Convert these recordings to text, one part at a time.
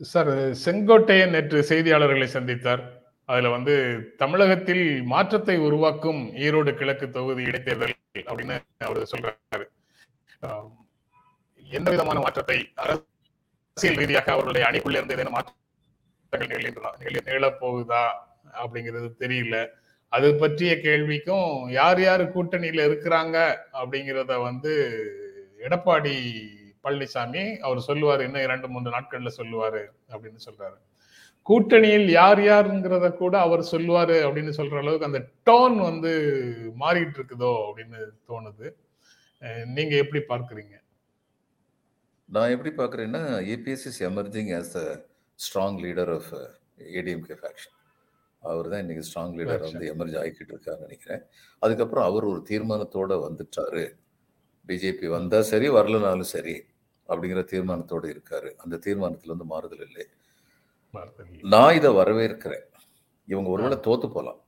Sir Sengottaiyan நேற்று செய்தியாளர்களை சந்தித்தார். அதுல வந்து தமிழகத்தில் மாற்றத்தை உருவாக்கும் ஈரோடு கிழக்கு தொகுதி இடைத்தேர்தல் அப்படின்னு அவர் சொல்றாரு. எந்த விதமான மாற்றத்தை அரசியல் ரீதியாக அவருடைய அணிக்குள்ள இருந்து ஏதேனும் மாற்றங்கள் நிகழ்கின்றன நிகழப்போகுதா? அப்படிங்கிறது தெரியல. அது பற்றிய கேள்விக்கும் யார் யார் கூட்டணியில இருக்கிறாங்க? அப்படிங்கிறத வந்து எடப்பாடி பழனிசாமி அவர் சொல்லுவாரு இன்னும் இரண்டு மூன்று நாட்கள்ல சொல்லுவாரு அப்படின்னு சொல்றாரு. கூட்டணியில் யார் யாருங்கிறத கூட அவர் சொல்லுவாரு அப்படின்னு சொல்ற அளவுக்கு அந்த டோன் வந்து மாறிட்டு இருக்குதோ அப்படின்னு தோணுது. நீங்க எப்படி பார்க்கறீங்க? நான் எப்படி பார்க்குறேன்னா EPS is emerging as the strong leader of ADMK faction அவர் தான் இன்னைக்கு ஸ்ட்ராங் லீடர். வந்து எமர்ஜ் ஆகிக்கிட்டு இருக்காருன்னு நினைக்கிறேன். அதுக்கப்புறம் அவர் ஒரு தீர்மானத்தோட வந்துட்டாரு. பிஜேபி வந்தா சரி வரலனாலும் சரி. அப்படிங்கிற தீர்மானத்தோட இருக்காரு. அந்த தீர்மானத்துல வந்து மாறுதல் இல்லை. நான் இதை வரவேற்கிறேன். இவங்க ஒருவேளை தோத்து போலாம்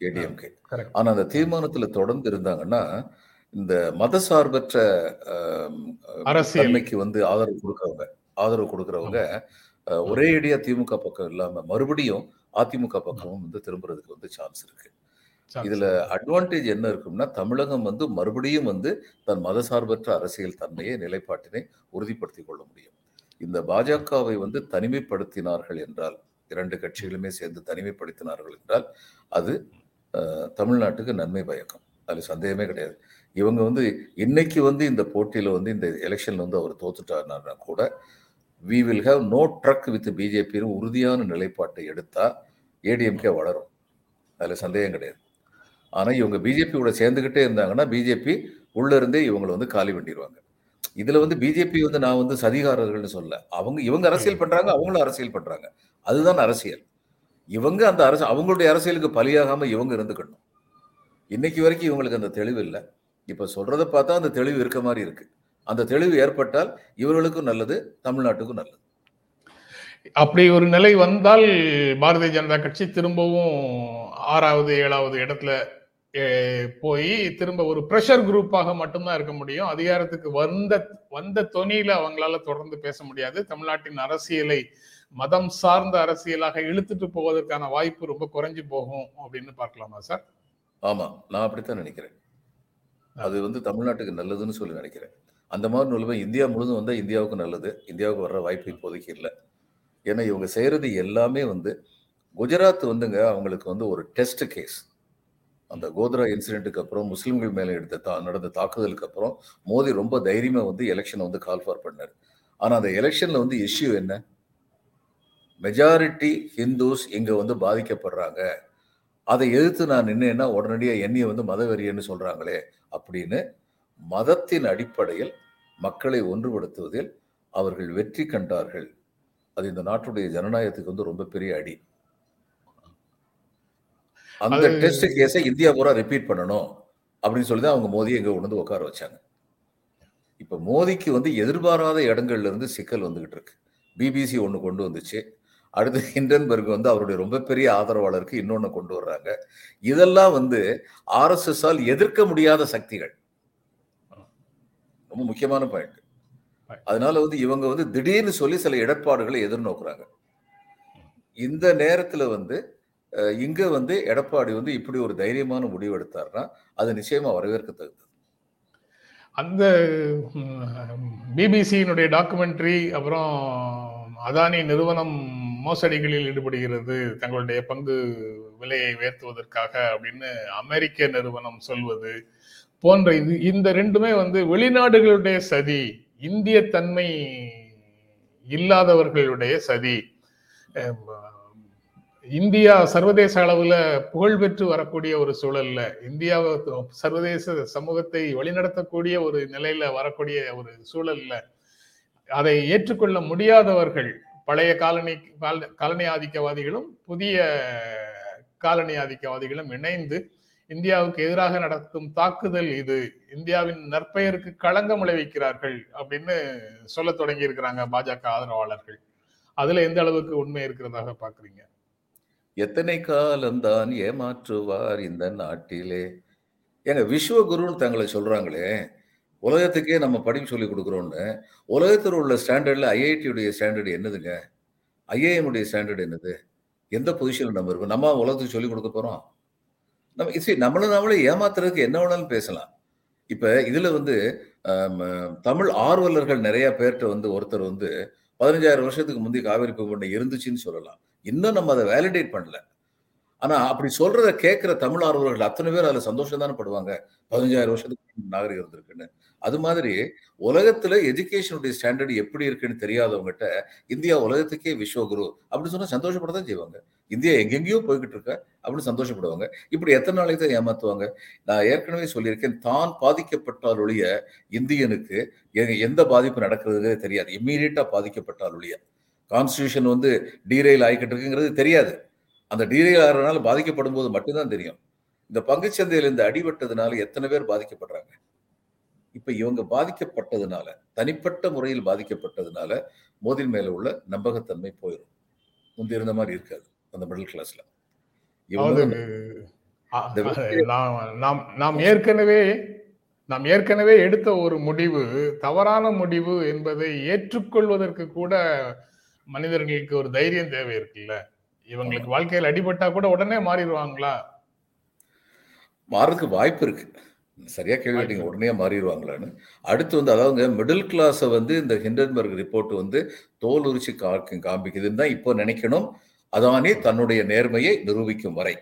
ஏடிஎம்கே. ஆனா அந்த தீர்மானத்துல தொடர்ந்து இருந்தாங்கன்னா இந்த மதசார்பற்ற ஆம், அரசியல். தன்மைக்கு வந்து ஆதரவு கொடுக்கறவங்க ஆதரவு கொடுக்கறவங்க ஒரே அடியா திமுக பக்கம் இல்லாம மறுபடியும் அதிமுக பக்கமும் வந்து திரும்புறதுக்கு வந்து சான்ஸ் இருக்கு. இதுல அட்வான்டேஜ் என்ன இருக்கும்னா தமிழகம் வந்து மறுபடியும் வந்து தன் மதசார்பற்ற அரசியல் தன்மையை நிலைப்பாட்டினை உறுதிப்படுத்திக் கொள்ள முடியும். இந்த பாஜகவை வந்து தனிமைப்படுத்தினார்கள் என்றால் இரண்டு கட்சிகளுமே சேர்ந்து தனிமைப்படுத்தினார்கள் என்றால் அது தமிழ்நாட்டுக்கு நன்மை பயக்கும். அதுல சந்தேகமே கிடையாது. இவங்க வந்து இன்னைக்கு வந்து இந்த போட்டியில வந்து இந்த எலெக்ஷன்ல வந்து அவர் தோத்துட்டாருனா கூட we will have no truck with பிஜேபின்னு உறுதியான நிலைப்பாட்டை எடுத்தா ஏடிஎம்கே வளரும். அதுல சந்தேகம் கிடையாது. ஆனால் இவங்க பிஜேபியோட சேர்ந்துக்கிட்டே இருந்தாங்கன்னா பிஜேபி உள்ள இருந்தே இவங்களை வந்து காலி பண்ணிடுவாங்க இதில் வந்து பிஜேபி வந்து நான் வந்து சதிகாரர்கள்னு சொல்ல அவங்க இவங்க அரசியல் பண்ணுறாங்க அவங்களும் அரசியல் பண்ணுறாங்க அதுதான் அரசியல். இவங்க அந்த அரசு அவங்களுடைய அரசியலுக்கு பலியாகாமல் இவங்க இருந்துக்கணும். இன்னைக்கு வரைக்கும் இவங்களுக்கு அந்த தெளிவு இல்லை. இப்போ சொல்கிறத பார்த்தா அந்த தெளிவு இருக்க மாதிரி இருக்குது அந்த தெளிவு ஏற்பட்டால் இவர்களுக்கும் நல்லது தமிழ்நாட்டுக்கும் நல்லது. அப்படி ஒரு நிலை வந்தால் பாரதிய ஜனதா கட்சி திரும்பவும் ஆறாவது ஏழாவது இடத்துல போய் திரும்ப ஒரு ப்ரெஷர் குரூப்பாக மட்டும்தான் இருக்க முடியும். அதிகாரத்துக்கு வந்த வந்த தொனியில அவங்களால தொடர்ந்து பேச முடியாது. தமிழ்நாட்டின் அரசியலை மதம் சார்ந்த அரசியலாக இழுத்துட்டு போவதற்கான வாய்ப்பு ரொம்ப குறைஞ்சு போகும் அப்படின்னு பார்க்கலாமா சார்? ஆமா நான் அப்படித்தான் நினைக்கிறேன். அது வந்து தமிழ்நாட்டுக்கு நல்லதுன்னு சொல்லி நினைக்கிறேன். அந்த மாதிரி நிலைமை இந்தியா முழுதும் வந்தா இந்தியாவுக்கு நல்லது. இந்தியாவுக்கு வர்ற வாய்ப்பு இப்போதைக்கு இல்லை. ஏன்னா இவங்க செய்யறது எல்லாமே வந்து குஜராத் வந்துங்க அவங்களுக்கு வந்து ஒரு டெஸ்ட் கேஸ் அந்த கோத்ரா இன்சிடென்ட்டுக்கு அப்புறம் முஸ்லீம்கள் மேலே எடுத்த தா நடந்த தாக்குதலுக்கு அப்புறம் மோடி ரொம்ப தைரியமாக வந்து எலெக்ஷனை வந்து கால் ஃபார் பண்ணார். ஆனால் அந்த எலெக்ஷனில் வந்து இஷ்யூ என்ன? மெஜாரிட்டி ஹிந்துஸ் இங்கே வந்து பாதிக்கப்படுறாங்க. அதை எதிர்த்து நான் நின்னேன்னா உடனடியாக என்னைய வந்து மதவெறியன்னு சொல்கிறாங்களே அப்படின்னு மதத்தின் அடிப்படையில் மக்களை ஒன்றுபடுத்துவதில் அவர்கள் வெற்றி கண்டார்கள். அது இந்த நாட்டுடைய ஜனநாயகத்துக்கு வந்து ரொம்ப பெரிய அடி. அந்த டெஸ்ட் கேஸை இந்தியா பூரா ரிப்பீட் பண்ணணும் அப்படின்னு சொல்லி தான் அவங்க மோதியை இங்க கொண்டு வந்து உட்கார வச்சாங்க. இப்ப மோதிக்கு வந்து எதிர்பாராத இடங்கள்ல இருந்து சிக்கல் வந்துகிட்டு இருக்கு. பிபிசி ஒண்ணு கொண்டு வந்துச்சு. அடுத்து ஹிண்டன்பர்க் வந்து அவருடைய ரொம்ப பெரிய ஆதரவாளருக்கு இன்னொன்னு கொண்டு வர்றாங்க. இதெல்லாம் வந்து ஆர்எஸ்எஸ் ஆல் எதிர்க்க முடியாத சக்திகள். ரொம்ப முக்கியமான பாயிண்ட் அதனால வந்து இவங்க வந்து திடீர்னு சொல்லி சில இடர்பாடுகளை எதிர்நோக்குறாங்க. இந்த நேரத்துல வந்து இங்க வந்து எடப்பாடி வந்து இப்படி ஒரு தைரியமான முடிவு எடுத்தார்னா அது நிச்சயமா தகுந்தது அந்த பிபிசியினுடைய டாக்குமெண்ட்ரி அப்புறம் அதானி நிறுவனம் மோசடிகளில் ஈடுபடுகிறது தங்களுடைய பங்கு விலையை உயர்த்துவதற்காக அப்படின்னு அமெரிக்க நிறுவனம் சொல்வது போன்ற இது இந்த ரெண்டுமே வந்து வெளிநாடுகளுடைய சதி இந்திய தன்மை இல்லாதவர்களுடைய சதி. அஹ் இந்தியா சர்வதேச அளவுல புகழ்பெற்று வரக்கூடிய ஒரு சூழல்ல இந்தியாவை சர்வதேச சமூகத்தை வழிநடத்தக்கூடிய ஒரு நிலையில வரக்கூடிய ஒரு சூழல்ல அதை ஏற்றுக்கொள்ள முடியாதவர்கள் பழைய காலனி காலனி ஆதிக்கவாதிகளும் புதிய காலனி ஆதிக்கவாதிகளும் இணைந்து இந்தியாவுக்கு எதிராக நடத்தும் தாக்குதல் இது. இந்தியாவின் நற்பெயருக்கு களங்கம் விளைவிக்கிறார்கள் அப்படின்னு சொல்ல தொடங்கி இருக்கிறாங்க பாஜக ஆதரவாளர்கள். அதுல எந்த அளவுக்கு உண்மை இருக்கிறதாக பாக்குறீங்க எத்தனை காலம்தான் ஏமாற்றுவார் இந்த நாட்டிலே? ஏங்க விஸ்வகுருன்னு தங்களை சொல்றாங்களே உலகத்துக்கே நம்ம படிப்பு சொல்லி கொடுக்குறோன்னு உலகத்தில் உள்ள ஸ்டாண்டர்டில் ஐஐடியுடைய ஸ்டாண்டர்டு என்னதுங்க? ஐஏஎம்முடைய ஸ்டாண்டர்ட் ஸ்டாண்டர்டு என்னது? எந்த பொசிஷனில் நம்ம இருக்கோம்? நம்ம உலகத்துக்கு சொல்லிக் கொடுக்க போகிறோம் நம்ம சரி நம்மளை நம்மளே ஏமாத்துறதுக்கு என்ன வேணாலும் பேசலாம். இப்போ இதில் வந்து தமிழ் ஆர்வலர்கள் நிறைய பேர்கிட்ட வந்து ஒருத்தர் வந்து பதினஞ்சாயிரம் வருஷத்துக்கு முந்தைய காவிரி பூங்கொண்டை இருந்துச்சுன்னு சொல்லலாம். இன்னும் நம்ம அதை வேலிடேட் பண்ணல. ஆனா அப்படி சொல்றத கேட்கிற தமிழ் ஆர்வலர்கள் அத்தனை பேர் அதுல சந்தோஷம் தானே படுவாங்க. பதினஞ்சாயிரம் வருஷத்துக்கு நாகரிகம் இருந்திருக்குன்னு. அது மாதிரி உலகத்துல எஜுகேஷனுடைய ஸ்டாண்டர்ட் எப்படி இருக்குன்னு தெரியாதவங்ககிட்ட இந்தியா உலகத்துக்கே விஸ்வகுரு அப்படின்னு சொன்னா சந்தோஷப்படத்தான் செய்வாங்க. இந்தியா எங்கெங்கேயோ போய்கிட்டு இருக்க அப்படின்னு சந்தோஷப்படுவாங்க. இப்படி எத்தனை நாளைக்கு தான் ஏமாத்துவாங்க? நான் ஏற்கனவே சொல்லியிருக்கேன் தான் பாதிக்கப்பட்டால் ஒழிய இந்தியனுக்கு எ- எந்த பாதிப்பு நடக்கிறதே தெரியாது. இம்மீடியட்டா பாதிக்கப்பட்டால் ஒழிய. கான்ஸ்டியூஷன் வந்து டீரெயில் ஆகிக்கிட்டு இருக்குங்கிறது தெரியாது. அந்த டீரெயில் ஆகிறதுனால பாதிக்கப்படும் போது மட்டும்தான் தெரியும். இந்த பங்குச்சந்தையில் இந்த அடிபட்டதுனால எத்தனை பேர் பாதிக்கப்படுறாங்க? இப்ப இவங்க பாதிக்கப்பட்டதுனால தனிப்பட்ட முறையில் பாதிக்கப்பட்டதுனால மோதின் மேல உள்ள நம்பகத்தன்மை போயிடும் முந்தி இருந்த மாதிரி இருக்காது அந்த மிடில் கிளாஸ்ல நாம் நாம் ஏற்கனவே நாம் ஏற்கனவே எடுத்த ஒரு முடிவு தவறான முடிவு என்பதை ஏற்றுக்கொள்வதற்கு கூட மனிதர்களுக்கு ஒரு தைரியம் தேவை இருக்குல்ல? இவங்களுக்கு வாழ்க்கையில் அடிபட்டா கூட உடனே மாறிடுவாங்களா? மாறதுக்கு வாய்ப்பு இருக்கு. சரியா கேள்வி கேட்டீங்க. உடனே மாறிடுவாங்களான்னு. அடுத்து வந்து அதாவது மிடில் கிளாஸை வந்து இந்த ஹிண்டன்பர்க் ரிப்போர்ட் வந்து தோல் உரிச்சு கா- காண்பிக்குதுன்னு தான் இப்போ நினைக்கணும். அதானே தன்னுடைய நேர்மையை நிரூபிக்கும் வரை.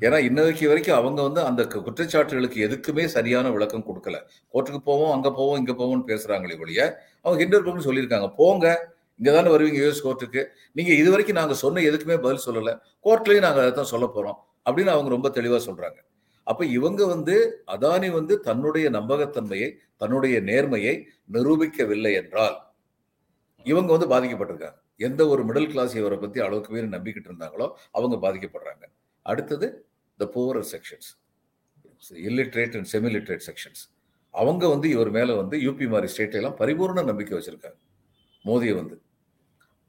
ஏன்னா இன்னைக்கு வரைக்கும் அவங்க வந்து அந்த குற்றச்சாட்டுகளுக்கு எதுக்குமே சரியான விளக்கம் கொடுக்கல. கோர்ட்டுக்கு போவோம் அங்க போவோம் இங்க போவோம்னு பேசுறாங்களே ஒழிய அவங்க ஹிண்டன்பர்க் சொல்லியிருக்காங்க. போங்க. இங்கே தானே வருவீங்க யூஎஸ் கோர்ட்டுக்கு நீங்கள் இது வரைக்கும் நாங்கள் சொன்ன எதுக்குமே பதில் சொல்லலை. கோர்ட்லேயும் நாங்கள் அதை தான் சொல்ல போகிறோம் அப்படின்னு அவங்க ரொம்ப தெளிவாக சொல்கிறாங்க அப்போ இவங்க வந்து அதானி வந்து தன்னுடைய நம்பகத்தன்மையை தன்னுடைய நேர்மையை நிரூபிக்கவில்லை என்றால் இவங்க வந்து பாதிக்கப்பட்டிருக்காங்க. எந்த ஒரு மிடில் கிளாஸ் இவரை பற்றி அளவுக்கு பேர் நம்பிக்கிட்டு இருந்தாங்களோ அவங்க பாதிக்கப்படுறாங்க. அடுத்தது the poorer sections illiterate and semi literate sections அவங்க வந்து இவர் மேலே வந்து யூபி மாதிரி ஸ்டேட் எல்லாம் பரிபூர்ண நம்பிக்கை வச்சுருக்காங்க. மோதியை வந்து.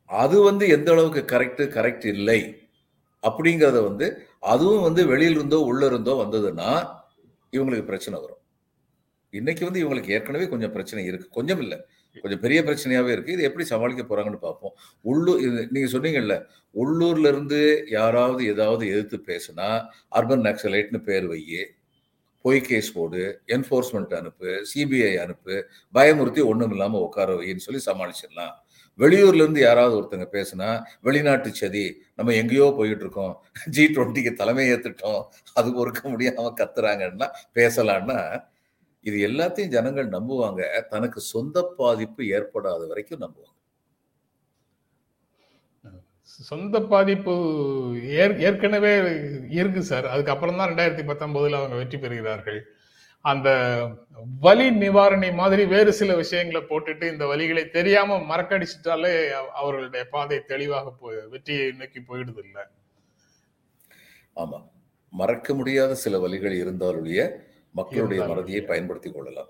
அது வந்து எந்த அளவுக்கு கரெக்ட் கரெக்ட் இல்லை அப்படிங்கிறத வந்து அதுவும் வந்து வெளியில இருந்தோ உள்ள இருந்தோ வந்ததுன்னா இவங்களுக்கு பிரச்சனை வரும். இன்னைக்கு வந்து இவங்களுக்கு ஏற்கனவே கொஞ்சம் பிரச்சனை இருக்கு. கொஞ்சம் இல்லை. கொஞ்சம் பெரிய பிரச்சனையாவே இருக்கு. இது எப்படி சமாளிக்க போறாங்கன்னு பார்ப்போம். உள்ளூர் இது நீங்க சொன்னீங்கல்ல உள்ளூர்ல இருந்து யாராவது ஏதாவது எதிர்த்து பேசுனா அர்பன் நக்சலைட்னு பேர் வையி பொய் கேஸ் போடு என்ஃபோர்ஸ்மெண்ட் அனுப்பு சிபிஐ அனுப்பு பயமுறுத்தி ஒன்றும் இல்லாமல் உட்கார வைன்னு சொல்லி சமாளிச்சிடலாம். வெளியூர்லேருந்து யாராவது ஒருத்தங்க பேசுனா வெளிநாட்டு சதி நம்ம எங்கேயோ போயிட்டு இருக்கோம் ஜி டுவெண்ட்டிக்கு தலைமை ஏற்றுட்டோம் அது பொறுக்க முடியாமல் கத்துறாங்கன்னா பேசலான்னா இது எல்லாத்தையும் ஜனங்கள் நம்புவாங்க. தனக்கு சொந்த பாதிப்பு ஏற்படாத வரைக்கும் நம்புவாங்க. சொந்த பாதிப்பு ஏற்கனவே இருக்கு சார். அதுக்கப்புறம் தான் ரெண்டாயிரத்தி பத்தொன்பதுல அவங்க வெற்றி பெறுகிறார்கள். அந்த வலி நிவாரணி மாதிரி வேறு சில விஷயங்களை போட்டுட்டு இந்த வலிகளை தெரியாம மறக்கடிச்சிட்டாலே அவ- அவர்களுடைய பாதை தெளிவாக போய் வெற்றியை நோக்கி போயிடுது இல்ல ஆமா. மறக்க முடியாத சில வழிகள் இருந்தாலுடைய மக்களுடைய மறதியை பயன்படுத்தி கொள்ளலாம்.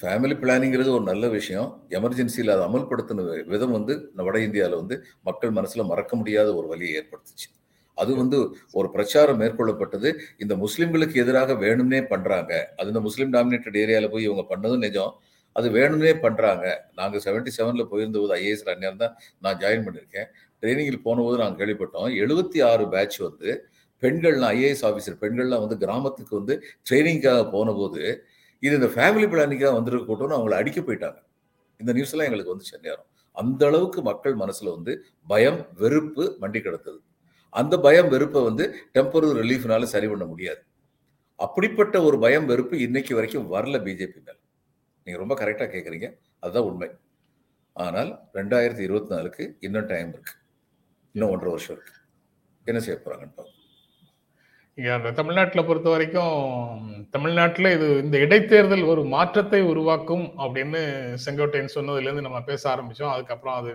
ஃபேமிலி பிளானிங்கிறது ஒரு நல்ல விஷயம். எமர்ஜென்சியில் அதை அமல்படுத்தின விதம் வந்து வட இந்தியாவில் வந்து மக்கள் மனசுல மறக்க முடியாத ஒரு வழியை ஏற்படுத்துச்சு. அது வந்து ஒரு பிரச்சாரம் மேற்கொள்ளப்பட்டது. இந்த முஸ்லிம்களுக்கு எதிராக வேணும்னே பண்றாங்க. அது இந்த முஸ்லீம் டாமினேட்டட் ஏரியாவில் போய் இவங்க பண்ணதும் நிஜம். அது வேணும்னே பண்றாங்க. நாங்க செவன்டி செவன்ல போயிருந்த போது ஐஏஎஸ் அந்நியம் தான் நான் ஜாயின் பண்ணியிருக்கேன். ட்ரைனிங்கில் போனபோது நாங்கள் கேள்விப்பட்டோம். எழுபத்தி ஆறு பேட்ச் வந்து பெண்கள்லாம் ஐஏஎஸ் ஆஃபீஸர் பெண்கள்லாம் வந்து கிராமத்துக்கு வந்து ட்ரைனிங்காக போனபோது இது இந்த ஃபேமிலி பிளானிங்காக வந்திருக்க கூட்டம்னு அவங்கள அடிக்க போயிட்டாங்க. இந்த நியூஸ் எல்லாம் எங்களுக்கு வந்து சென்னையாரம் அந்த அளவுக்கு மக்கள் மனசுல வந்து பயம் வெறுப்பு மண்டி கிடந்தது அந்த பயம் வெறுப்பை வந்து டெம்பரரி ரிலீஃப்னால சரி பண்ண முடியாது. அப்படிப்பட்ட ஒரு பயம் வெறுப்பு இன்னைக்கு வரைக்கும் வரல பிஜேபி மேல். நீங்கள் ரொம்ப கரெக்டாக கேட்குறீங்க அதுதான் உண்மை. ஆனால் ரெண்டாயிரத்தி இருபத்தி நாலுக்கு இன்னும் டைம் இருக்கு. இன்னும் ஒன்றரை வருஷம் இருக்கு. என்ன செய்ய போகிறாங்கன்னு பார்ப்போம். அந்த தமிழ்நாட்டில் பொறுத்த வரைக்கும் தமிழ்நாட்டில் இது இந்த இடைத்தேர்தல் ஒரு மாற்றத்தை உருவாக்கும் அப்படின்னு செங்கோட்டையன் சொன்னதுலேருந்து நம்ம பேச ஆரம்பித்தோம் அதுக்கப்புறம் அது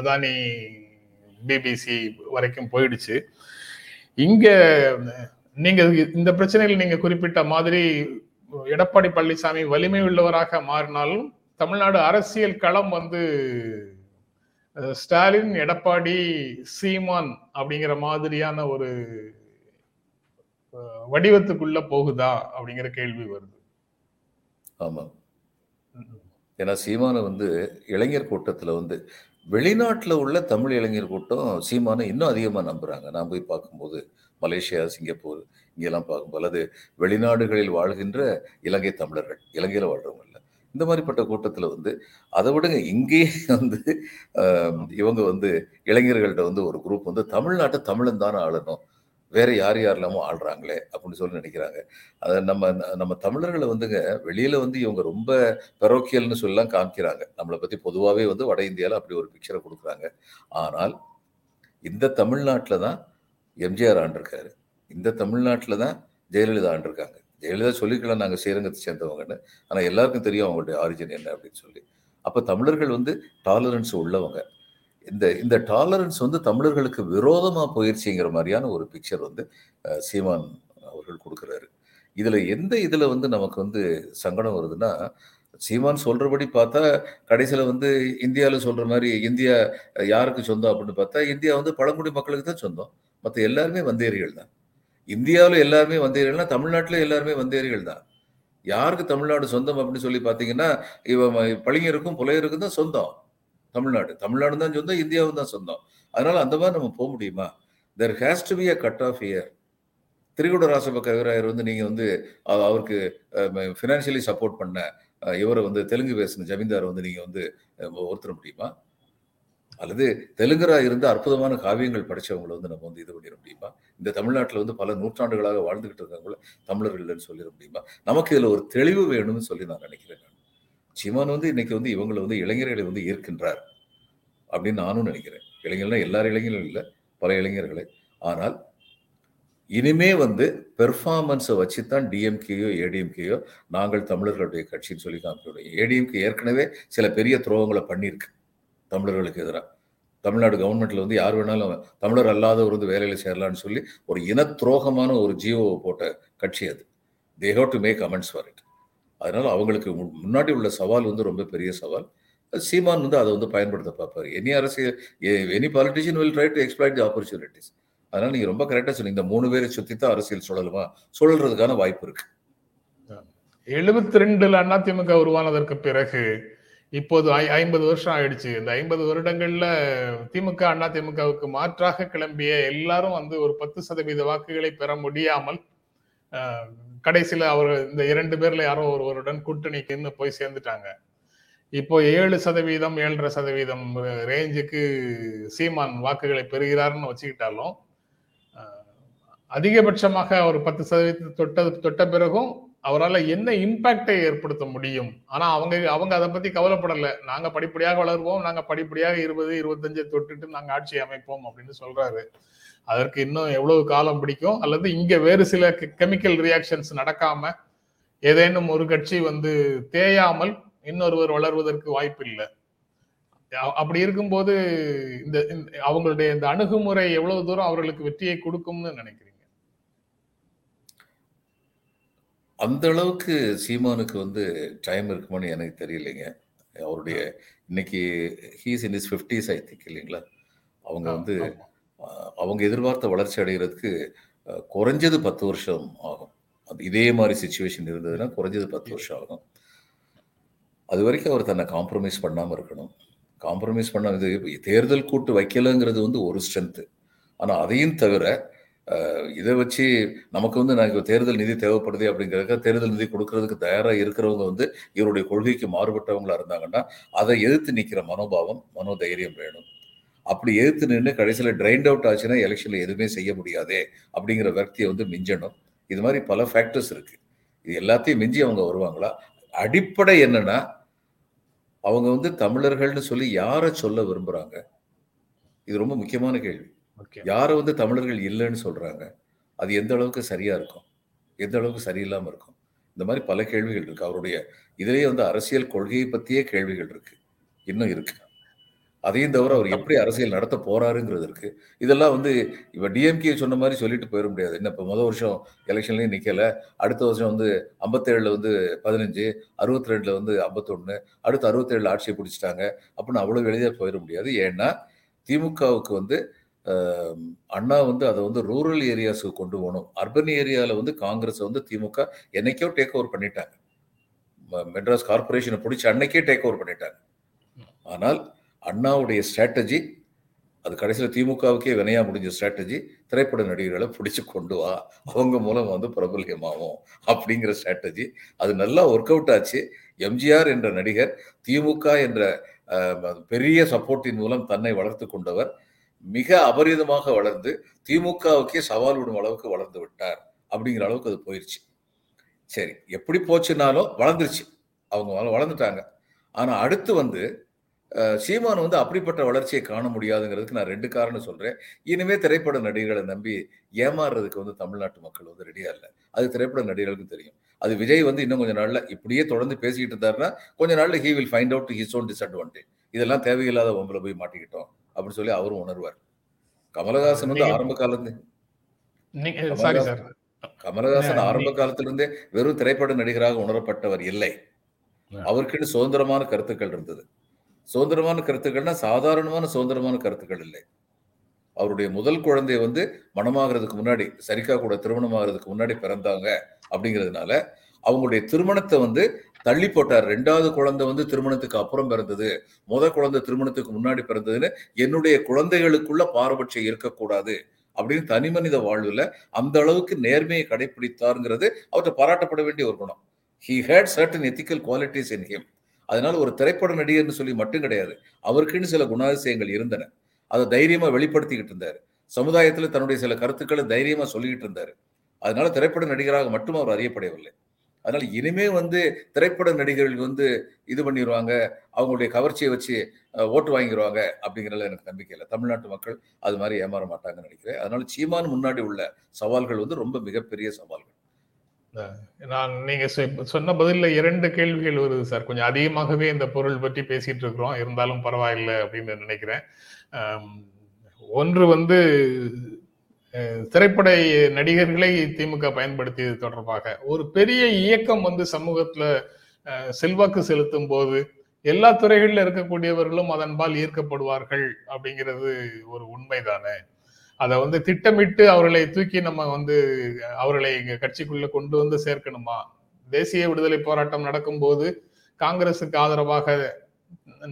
அதானி பிபிசி வரைக்கும் போயிடுச்சு. இங்க நீங்க இந்த பிரச்சனையில் நீங்க குறிப்பிட்ட மாதிரி எடப்பாடி பழனிசாமி வலிமை உள்ளவராக மாறினாலும் தமிழ்நாடு அரசியல் களம் வந்து ஸ்டாலின் எடப்பாடி சீமான் அப்படிங்கிற மாதிரியான ஒரு வடிவத்துக்குள்ள போகுதா அப்படிங்கிற கேள்வி வருது. ஆமா. ஏன்னா சீமானை வந்து இளைஞர் கூட்டத்துல வந்து வெளிநாட்டில் உள்ள தமிழ் இளைஞர் கூட்டம் சீமானை இன்னும் அதிகமாக நம்புகிறாங்க நான் போய் பார்க்கும்போது மலேசியா சிங்கப்பூர் இங்கெல்லாம் பார்க்கும்போது அல்லது வெளிநாடுகளில் வாழ்கின்ற இலங்கை தமிழர்கள் இலங்கையில் வாழ்கிறவங்க இல்லை. இந்த மாதிரிப்பட்ட கூட்டத்தில் வந்து அதை விடுங்க இங்கேயே வந்து இவங்க வந்து இளைஞர்கள்ட்ட வந்து ஒரு குரூப் வந்து தமிழ்நாட்டை தமிழன் தானே ஆளணும். வேற யார் யாரெல்லாமோ ஆள்றாங்களே அப்படின்னு சொல்லி நினைக்கிறாங்க. அதை நம்ம நம்ம தமிழர்களை வந்துங்க வெளியில வந்து இவங்க ரொம்ப பெரோக்கியல்னு சொல்லலாம் காமிக்கிறாங்க. நம்மளை பத்தி பொதுவாகவே வந்து வட இந்தியாவில் அப்படி ஒரு பிக்சரை கொடுக்குறாங்க. ஆனால் இந்த தமிழ்நாட்டில் தான் எம்ஜிஆர் ஆண்டிருக்காரு. இந்த தமிழ்நாட்டில் தான் ஜெயலலிதா ஆண்டிருக்காங்க. ஜெயலலிதா சொல்லிக்கலாம் நாங்கள் ஸ்ரீரங்கத்தை சேர்ந்தவங்கன்னு. ஆனால் எல்லாருக்கும் தெரியும் அவங்களுடைய ஆரிஜின் என்ன அப்படின்னு சொல்லி. அப்போ தமிழர்கள் வந்து டாலரன்ஸ் உள்ளவங்க. இந்த இந்த டாலரன்ஸ் வந்து தமிழர்களுக்கு விரோதமாக போயிடுச்சுங்கிற மாதிரியான ஒரு பிக்சர் வந்து சீமான் அவர்கள் கொடுக்குறாரு. இதில் எந்த இதில் வந்து நமக்கு வந்து சங்கடம் வருதுன்னா சீமான் சொல்கிறபடி பார்த்தா கடைசியில் வந்து இந்தியாவில் சொல்கிற மாதிரி இந்தியா யாருக்கு சொந்தம் அப்படின்னு பார்த்தா இந்தியா வந்து பழங்குடி மக்களுக்கு தான் சொந்தம். மற்ற எல்லாருமே வந்தேரிகள் தான். இந்தியாவில் எல்லாருமே வந்தேரிகள்னா தமிழ்நாட்டில் எல்லாருமே வந்தேரிகள் தான். யாருக்கு தமிழ்நாடு சொந்தம் அப்படின்னு சொல்லி பார்த்தீங்கன்னா இவன் பழிஞருக்கும் புலையருக்கும் தான் சொந்தம். தமிழ்நாடு. தமிழ்நாடு தான் சொந்தம் இந்தியாவும் தான் சொந்தம். அதனால அந்த மாதிரி நம்ம போக முடியுமா? There has to be a cut off year Thirikuda Rasappa Kavirayar வந்து நீங்கள் வந்து அவருக்கு ஃபினான்ஷியலி சப்போர்ட் பண்ண இவரை வந்து தெலுங்கு பேசின ஜமீன்தார் வந்து நீங்கள் வந்து ஒருத்தர முடியுமா? அல்லது தெலுங்கராக இருந்து அற்புதமான காவியங்கள் படித்தவங்களை வந்து நம்ம வந்து இது பண்ணிட முடியுமா? இந்த தமிழ்நாட்டில் வந்து பல நூற்றாண்டுகளாக வாழ்ந்துகிட்டு இருக்காங்கள தமிழர்கள்னு சொல்லிட முடியுமா? நமக்கு இதில் ஒரு தெளிவு வேணும்னு சொல்லி நான் நினைக்கிறேன் சீமான் வந்து இன்னைக்கு வந்து இவங்களை வந்து இளைஞர்களை வந்து ஈர்க்கின்றார் அப்படின்னு நானும் நினைக்கிறேன். இளைஞர்னா எல்லார் இளைஞர்களும் இல்லை பல இளைஞர்களை. ஆனால் இனிமே வந்து பெர்ஃபார்மன்ஸை வச்சு தான் டிஎம்கேயோ ஏடிஎம்கேயோ நாங்கள் தமிழர்களுடைய கட்சின்னு சொல்லி காமிக்கணும் ஏடிஎம்கே ஏற்கனவே சில பெரிய துரோகங்களை பண்ணியிருக்கு தமிழர்களுக்கு எதிராக. தமிழ்நாடு கவர்மெண்ட்ல வந்து யார் வேணாலும் தமிழர் அல்லாதவர் வந்து வேலையில் சேரலான்னு சொல்லி ஒரு இன துரோகமான ஒரு ஜியோவை போட்ட கட்சி அது. They have to make comments for it அதனால் அவங்களுக்கு முன்னாடி உள்ள சவால் வந்து ரொம்ப பெரிய சவால். சீமான் வந்து அதை வந்து பயன்படுத்த பார்ப்பார். எனி அரசியல் any politician will try to exploit the opportunities அதனால் நீங்கள் ரொம்ப கரெக்டாக சொன்னீங்க. இந்த மூணு பேரை சுற்றி தான் அரசியல் சுழலுமா? சுழல்றதுக்கான வாய்ப்பு இருக்கு. எழுபத்தி ரெண்டுல அதிமுக உருவானதற்கு பிறகு இப்போது ஐ- ஐம்பது வருஷம் ஆயிடுச்சு. இந்த ஐம்பது வருடங்கள்ல திமுக அதிமுகவுக்கு மாற்றாக கிளம்பிய எல்லாரும் வந்து ஒரு பத்து சதவீத வாக்குகளை பெற முடியாமல் கடைசியில அவர் இந்த இரண்டு பேர்ல யாரோ ஒருவருடன் கூட்டணிக்குன்னு போய் சேர்ந்துட்டாங்க. இப்போ ஏழு சதவீதம் ஏழரை சதவீதம் ரேஞ்சுக்கு சீமான் வாக்குகளை பெறுகிறார்னு வச்சுக்கிட்டாலும் அதிகபட்சமாக ஒரு பத்து சதவீதத்தை தொட்ட தொட்ட பிறகும் அவரால் என்ன இம்பாக்டை ஏற்படுத்த முடியும்? ஆனால் அவங்க அவங்க அதை பற்றி கவலைப்படலை. நாங்கள் படிப்படியாக வளருவோம். நாங்கள் படிப்படியாக இருபது இருபத்தஞ்சை தொட்டுட்டு நாங்கள் ஆட்சி அமைப்போம் அப்படின்னு சொல்றாரு. அதற்கு இன்னும் எவ்வளவு காலம் பிடிக்கும்? அல்லது இங்கே வேறு சில கெமிக்கல் ரியாக்ஷன்ஸ் நடக்காம ஏதேனும் ஒரு கட்சி வந்து தேயாமல் இன்னொருவர் வளர்வதற்கு வாய்ப்பு இல்லை அப்படி இருக்கும்போது இந்த இந்த- அவங்களுடைய இந்த அணுகுமுறை எவ்வளவு தூரம் அவர்களுக்கு வெற்றியை கொடுக்கும்னு நினைக்கிறேன் அந்த அளவுக்கு சீமானுக்கு வந்து டைம் இருக்குமான்னு எனக்கு தெரியலைங்க. அவருடைய இன்னைக்கு he's in his fifties I think இல்லைங்களா? அவங்க வந்து அவங்க எதிர்பார்த்த வளர்ச்சி அடைகிறதுக்கு குறைஞ்சது பத்து வருஷம் ஆகும். அது இதே மாதிரி சுச்சுவேஷன் இருந்ததுன்னா குறைஞ்சது பத்து வருஷம் ஆகும். அது வரைக்கும் அவர் தன்னை காம்ப்ரமைஸ் பண்ணாமல் இருக்கணும். காம்ப்ரமைஸ் பண்ண இது தேர்தல் கூட்டு வைக்கலைங்கிறது வந்து ஒரு ஸ்ட்ரென்த்து ஆனால் அதையும் தவிர இதை வச்சு நமக்கு வந்து எனக்கு தேர்தல் நிதி தேவைப்படுது அப்படிங்கிறதுக்கு தேர்தல் நிதி கொடுக்கறதுக்கு தயாராக இருக்கிறவங்க வந்து இவருடைய கொள்கைக்கு மாறுபட்டவங்களா இருந்தாங்கன்னா அதை எதிர்த்து நிற்கிற மனோபாவம் மனோதைரியம் வேணும். அப்படி எதிர்த்து நின்று கடைசியில் ட்ரைண்ட் அவுட் ஆச்சுன்னா எலெக்ஷனில் எதுவுமே செய்ய முடியாதே அப்படிங்கிற விரக்தியை வந்து மிஞ்சணும். இது மாதிரி பல ஃபேக்டர்ஸ் இருக்கு. இது எல்லாத்தையும் மிஞ்சி அவங்க வருவாங்களா? அடிப்படை என்னன்னா அவங்க வந்து தமிழர்கள்னு சொல்லி யாரை சொல்ல விரும்புகிறாங்க இது ரொம்ப முக்கியமான கேள்வி. யாரை வந்து தமிழர்கள் இல்லைன்னு சொல்கிறாங்க அது எந்த அளவுக்கு சரியாக இருக்கும்? எந்த அளவுக்கு சரியில்லாமல் இருக்கும்? இந்த மாதிரி பல கேள்விகள் இருக்குது அவருடைய இதிலேயே வந்து அரசியல் கொள்கையை பற்றியே கேள்விகள் இருக்குது இன்னும் இருக்கு. அதையும் தவிர அவர் எப்படி அரசியல் நடத்த போறாருங்கிறது இருக்கு. இதெல்லாம் வந்து இப்போ டிஎம்கே சொன்ன மாதிரி சொல்லிட்டு போயிட முடியாது. என்ன இப்போ முதல் வருஷம் எலெக்ஷன்லேயும் நிற்கலை அடுத்த வருஷம் வந்து ஐம்பத்தேழில் வந்து பதினஞ்சு அறுபத்தி ரெண்டில் வந்து ஐம்பத்தொன்று அடுத்து அறுபத்தேழில் ஆட்சியை பிடிச்சிட்டாங்க. அப்படின்னு அவ்வளோ எளிதாக போயிட முடியாது. ஏன்னா திமுகவுக்கு வந்து அண்ணா வந்து அதை வந்து ரூரல் ஏரியாஸுக்கு கொண்டு போகணும். அர்பன் ஏரியாவில் வந்து காங்கிரஸ் வந்து திமுக என்னைக்கோ டேக் ஓவர் பண்ணிட்டாங்க. மெட்ராஸ் கார்பரேஷனை பிடிச்சி அன்னைக்கே டேக் ஓவர் பண்ணிட்டாங்க. ஆனால் அண்ணாவுடைய ஸ்ட்ராட்டஜி அது கடைசியில் திமுகவுக்கே வினையா முடிஞ்ச ஸ்ட்ராட்டஜி திரைப்பட நடிகர்களை பிடிச்சி கொண்டு வா அவங்க மூலம் வந்து பிரபல்யமாகும் அப்படிங்கிற ஸ்ட்ராட்டஜி அது நல்லா ஒர்க் அவுட் ஆச்சு. எம்ஜிஆர் என்ற நடிகர் திமுக என்ற பெரிய சப்போர்ட்டின் மூலம் தன்னை வளர்த்து கொண்டவர். மிக அபரிதமாக வளர்ந்து திமுகவுக்கே சவால் விடும் அளவுக்கு வளர்ந்து விட்டார் அப்படிங்கிற அளவுக்கு அது போயிடுச்சு சரி எப்படி போச்சுனாலும் வளர்ந்துருச்சு. அவங்க வளர்ந்துட்டாங்க. ஆனால் அடுத்து வந்து சீமான் வந்து அப்படிப்பட்ட வளர்ச்சியை காண முடியாதுங்கிறதுக்கு நான் ரெண்டு காரணம் சொல்கிறேன் இனிமே திரைப்பட நடிகர்களை நம்பி ஏமாறுறதுக்கு வந்து தமிழ்நாட்டு மக்கள் வந்து ரெடியாக இல்லை. அது திரைப்பட நடிகர்களுக்கும் தெரியும். அது விஜய் வந்து இன்னும் கொஞ்சம் நாளில் இப்படியே தொடர்ந்து பேசிக்கிட்டு இருந்தாருன்னா கொஞ்ச நாளில் he will find out his own disadvantage இதெல்லாம் தேவையில்லாத ஒம்பல போய் மாட்டிக்கிட்டோம். அப்படின்னு சொல்லி அவரும் உணர்வார். கமலஹாசன் வந்து ஆரம்ப காலத்து கமலஹாசன் ஆரம்ப காலத்திலிருந்தே வெறும் திரைப்பட நடிகராக உணரப்பட்டவர் இல்லை. அவருக்குன்னு சுதந்திரமான கருத்துக்கள் இருந்தது. சுதந்திரமான கருத்துக்கள்னா சாதாரணமான சுதந்திரமான கருத்துக்கள் இல்லை. அவருடைய முதல் குழந்தை வந்து மனமாகிறதுக்கு முன்னாடி சரிகா கூட திருமணமாகிறதுக்கு முன்னாடி பிறந்தாங்க அப்படிங்கிறதுனால அவங்களுடைய திருமணத்தை வந்து தள்ளி போட்டார். ரெண்டாவது குழந்தை வந்து திருமணத்துக்கு அப்புறம் பிறந்தது. முத குழந்தை திருமணத்துக்கு முன்னாடி பிறந்ததுன்னு என்னுடைய குழந்தைகளுக்குள்ள பாரபட்சம் இருக்கக்கூடாது அப்படின்னு தனி மனித வாழ்வுல அந்த அளவுக்கு நேர்மையை கடைபிடித்தாருங்கிறது அவர்கிட்ட பாராட்டப்பட வேண்டிய ஒரு குணம். He had certain ethical qualities in him அதனால ஒரு திரைப்பட நடிகர்னு சொல்லி மட்டும் கிடையாது. அவருக்குன்னு சில குணாதிசயங்கள் இருந்தன. அதை தைரியமா வெளிப்படுத்திக்கிட்டு இருந்தார். சமுதாயத்தில் தன்னுடைய சில கருத்துக்களை தைரியமா சொல்லிக்கிட்டு இருந்தார். அதனால திரைப்பட நடிகராக மட்டும் அவர் அறியப்படவில்லை. அதனால இனிமே வந்து திரைப்பட நடிகர்கள் வந்து இது பண்ணிடுவாங்க அவங்களுடைய கவர்ச்சியை வச்சு ஓட்டு வாங்கிடுவாங்க அப்படிங்கிறதுல எனக்கு நம்பிக்கை இல்லை. தமிழ்நாட்டு மக்கள் அது மாதிரி ஏமாற மாட்டாங்கன்னு நினைக்கிறேன். அதனால சீமான் முன்னாடி உள்ள சவால்கள் வந்து ரொம்ப மிகப்பெரிய சவால்கள். நான் நீங்க சொ- சொன்ன பதில இரண்டு கேள்விகள் வருது சார். கொஞ்சம் அதிகமாகவே இந்த பொருள் பற்றி பேசிட்டு இருக்கிறோம். இருந்தாலும் பரவாயில்லை அப்படின்னு நினைக்கிறேன். ஒன்று வந்து திரைப்பட நடிகர்களை திமுக பயன்படுத்தியது தொடர்பாக ஒரு பெரிய இயக்கம் வந்து சமூகத்துல செல்வாக்கு செலுத்தும் போது எல்லா துறைகளில் இருக்கக்கூடியவர்களும் அதன்பால் ஈர்க்கப்படுவார்கள் அப்படிங்கிறது ஒரு உண்மைதானே? அதை வந்து திட்டமிட்டு அவர்களை தூக்கி நம்ம வந்து அவர்களை இங்க கட்சிக்குள்ள கொண்டு வந்து சேர்க்கணுமா? தேசிய விடுதலை போராட்டம் நடக்கும்போது காங்கிரசுக்கு ஆதரவாக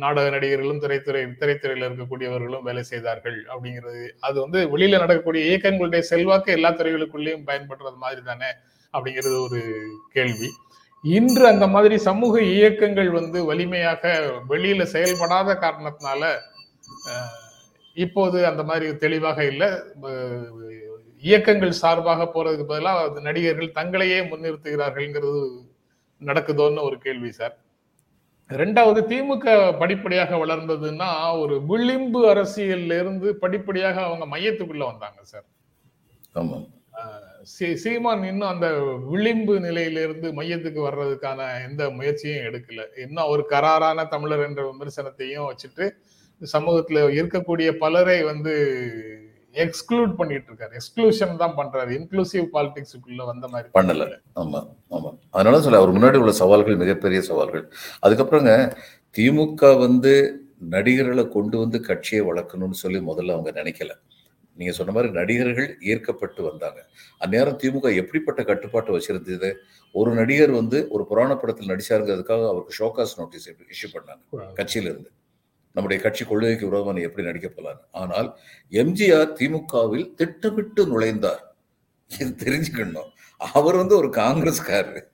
நாடக நடிகர்களும் திரைத்துறை திரைத்துறையில் இருக்கக்கூடியவர்களும் வேலை செய்தார்கள் அப்படிங்கிறது. அது வந்து வெளியில நடக்கக்கூடிய இயக்கங்களுடைய செல்வாக்கு எல்லா துறைகளுக்குள்ளேயும் பயன்படுறது மாதிரி தானே அப்படிங்கிறது ஒரு கேள்வி. இன்று அந்த மாதிரி சமூக இயக்கங்கள் வந்து வலிமையாக வெளியில செயல்படாத காரணத்தினால இப்போது அந்த மாதிரி தெளிவாக இல்லை. இயக்கங்கள் சார்பாக போறதுக்கு பதிலாக நடிகர்கள் தங்களையே முன்னிறுத்துகிறார்கள்ங்கிறது நடக்குதோன்னு ஒரு கேள்வி சார். ரெண்டாவது திமுக படிப்படியாக வளர்ந்ததுன்னா ஒரு விளிம்பு அரசியல்ல இருந்து படிப்படியாக அவங்க மையத்துக்குள்ள வந்தாங்க சார். ஆமாம் சீ- சீமான் இன்னும் அந்த விளிம்பு நிலையிலிருந்து மையத்துக்கு வர்றதுக்கான எந்த முயற்சியும் எடுக்கல. இன்னும் ஒரு கராரான தமிழர் என்ற விமர்சனத்தையும் வச்சுட்டு சமூகத்துல இருக்கக்கூடிய பலரை வந்து எக்ஸ்க்ளூட் பண்ணிட்டு இருக்காரு எக்ஸ்க்ளூஷன் தான் பண்றாரு. இன்க்ளூசிவ் பாலிடிக்ஸுக்குள்ள வந்த மாதிரி. பண்ணல. ஆமா ஆமா. அதனால சொல்ல அவர் முன்னாடி உள்ள சவால்கள் மிகப்பெரிய சவால்கள். அதுக்கப்புறங்க திமுக வந்து நடிகர்களை கொண்டு வந்து கட்சியை வளர்க்கணும்னு சொல்லி முதல்ல அவங்க நினைக்கல. நீங்க சொன்ன மாதிரி நடிகர்கள் ஈர்க்கப்பட்டு வந்தாங்க. அந்நேரம் திமுக எப்படிப்பட்ட கட்டுப்பாட்டு வச்சிருந்தது? ஒரு நடிகர் வந்து ஒரு புராண படத்தில் நடிச்சாருங்கிறதுக்காக அவருக்கு ஷோகாஸ் நோட்டீஸ் இஷ்யூ பண்ணாங்க. கட்சியில இருந்து நம்முடைய கட்சி கொள்கைக்கு விரோதமாக எப்படி நடிக்க போலான்னு ஆனால் எம்ஜிஆர் திமுகவில் திட்டமிட்டு நுழைந்தார். இது தெரிஞ்சுக்கணும். அவர் வந்து ஒரு காங்கிரஸ்காரர்.